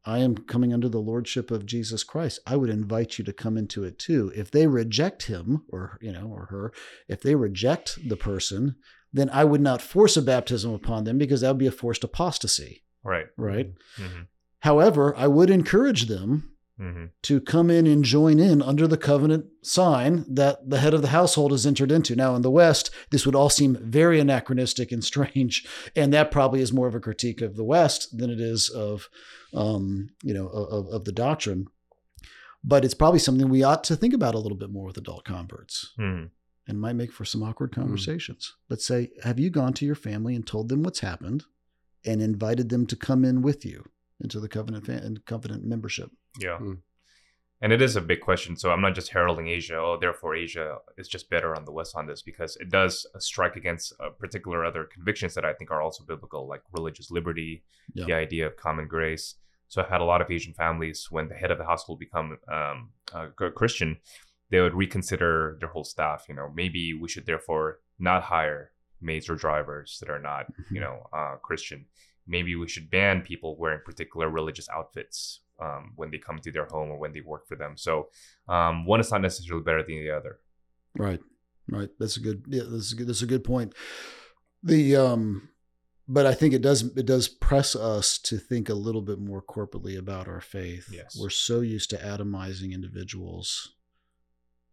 [SPEAKER 3] I am coming under the lordship of Jesus Christ. I would invite you to come into it too. If they reject him or you know or her, if they reject the person, then I would not force a baptism upon them because that would be a forced apostasy,
[SPEAKER 1] Right.
[SPEAKER 3] right?
[SPEAKER 1] hmm
[SPEAKER 3] However, I would encourage them
[SPEAKER 1] hmm
[SPEAKER 3] to come in and join in under the covenant sign that the head of the household has entered into. Now, in the West, this would all seem very anachronistic and *laughs* strange, and that probably is more of a critique of the West than it is of, um, you know, of, of the doctrine. But it's probably something we ought to think about a little bit more with adult converts,
[SPEAKER 1] hmm
[SPEAKER 3] and might make for some awkward conversations. Let's say, have you gone to your family and told them what's happened, and invited them to come in with you into the covenant fa- covenant membership?
[SPEAKER 1] Yeah.
[SPEAKER 2] Mm.
[SPEAKER 1] And it is a big question. So I'm not just heralding Asia. Oh, therefore Asia is just better on the West on this because it does strike against uh, particular other convictions that I think are also biblical, like religious liberty,
[SPEAKER 3] Yeah.
[SPEAKER 1] the idea of common grace. So I've had a lot of Asian families when the head of the household become um, a Christian, they would reconsider their whole staff. You know, maybe we should therefore not hire maids or drivers that are not, you *laughs* know, uh, Christian. Maybe we should ban people wearing particular religious outfits um, when they come to their home or when they work for them. So um, one is not necessarily better than the other.
[SPEAKER 3] Right. Right. That's a good. Yeah, that's a good. That's a good point. The um, but I think it does it does press us to think a little bit more corporately about our faith.
[SPEAKER 1] Yes.
[SPEAKER 3] We're so used to atomizing individuals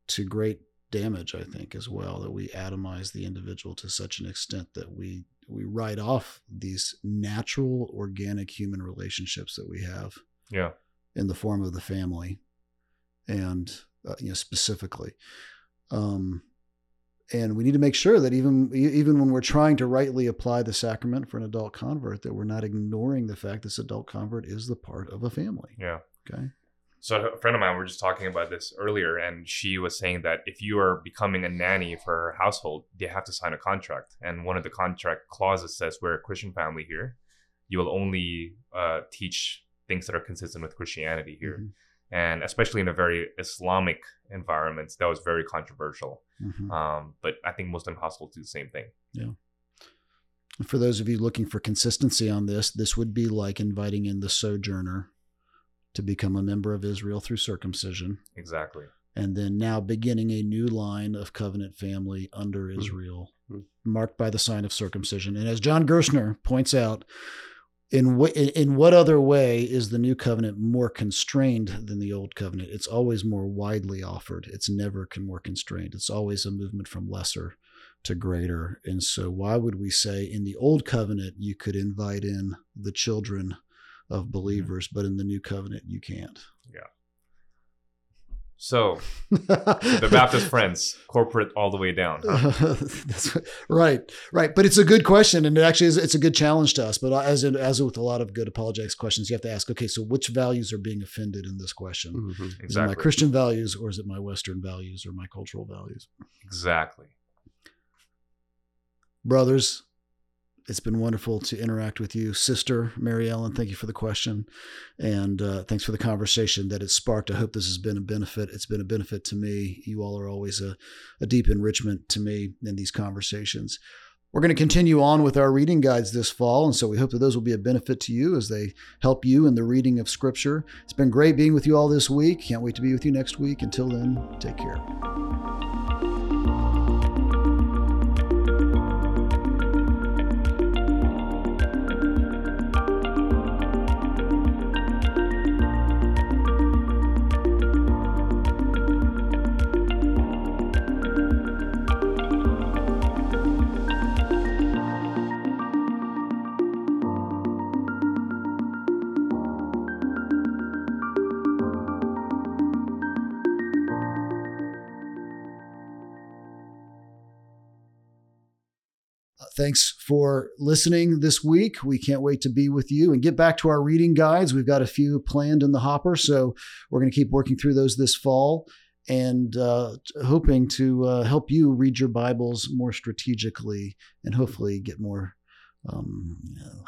[SPEAKER 3] to great damage, I think, as well, that we atomize the individual to such an extent that we we write off these natural, organic human relationships that we have
[SPEAKER 1] Yeah.
[SPEAKER 3] in the form of the family and uh, you know specifically um and we need to make sure that even even when we're trying to rightly apply the sacrament for an adult convert that we're not ignoring the fact this adult convert is the part of a family
[SPEAKER 1] Yeah.
[SPEAKER 3] okay
[SPEAKER 1] So a friend of mine, we were just talking about this earlier, and she was saying that if you are becoming a nanny for her household, they have to sign a contract, and one of the contract clauses says we're a Christian family here. You will only uh, teach things that are consistent with Christianity here,
[SPEAKER 3] Mhm.
[SPEAKER 1] and especially in a very Islamic environment, that was very controversial.
[SPEAKER 3] Mhm.
[SPEAKER 1] Um, but I think Muslim households do the same thing. Yeah.
[SPEAKER 3] For those of you looking for consistency on this this would be like inviting in the sojourner to become a member of Israel through circumcision
[SPEAKER 1] Exactly.
[SPEAKER 3] and then now beginning a new line of covenant family under Israel,
[SPEAKER 2] Mhm.
[SPEAKER 3] marked by the sign of circumcision. And as John Gerstner points out, in what in what other way is the new covenant more constrained than the old covenant? It's always more widely offered. It's never more constrained. It's always a movement from lesser to greater. And so, why would we say in the old covenant you could invite in the children of mm-hmm. believers, but in the new covenant you can't?
[SPEAKER 1] So the Baptist friends, corporate all the way down. huh? *laughs*
[SPEAKER 3] That's right, right. But it's a good question, and it actually is. It's a good challenge to us. But as in, as with a lot of good apologetics questions, you have to ask, okay, so which values are being offended in this question?
[SPEAKER 2] Mhm.
[SPEAKER 3] Is it my Christian values, or is it my Western values, or my cultural values?
[SPEAKER 1] Exactly.
[SPEAKER 3] Brothers, it's been wonderful to interact with you, sister Mary Ellen. Thank you for the question, and uh, thanks for the conversation that it sparked. I hope this has been a benefit. It's been a benefit to me. You all are always a, a deep enrichment to me in these conversations. We're going to continue on with our reading guides this fall, and so we hope that those will be a benefit to you as they help you in the reading of Scripture. It's been great being with you all this week. Can't wait to be with you next week. Until then, take care. Thanks for listening this week. We can't wait to be with you and get back to our reading guides. We've got a few planned in the hopper, so we're going to keep working through those this fall and uh, hoping to uh, help you read your Bibles more strategically and hopefully get more. Um, yeah.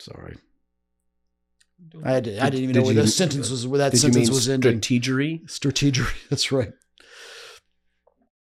[SPEAKER 3] Sorry. I, I didn't even
[SPEAKER 2] Did
[SPEAKER 3] know where
[SPEAKER 2] you-
[SPEAKER 3] sentence was. Where that sentence was ending.
[SPEAKER 2] strategery?
[SPEAKER 3] Strategery. *laughs* That's right.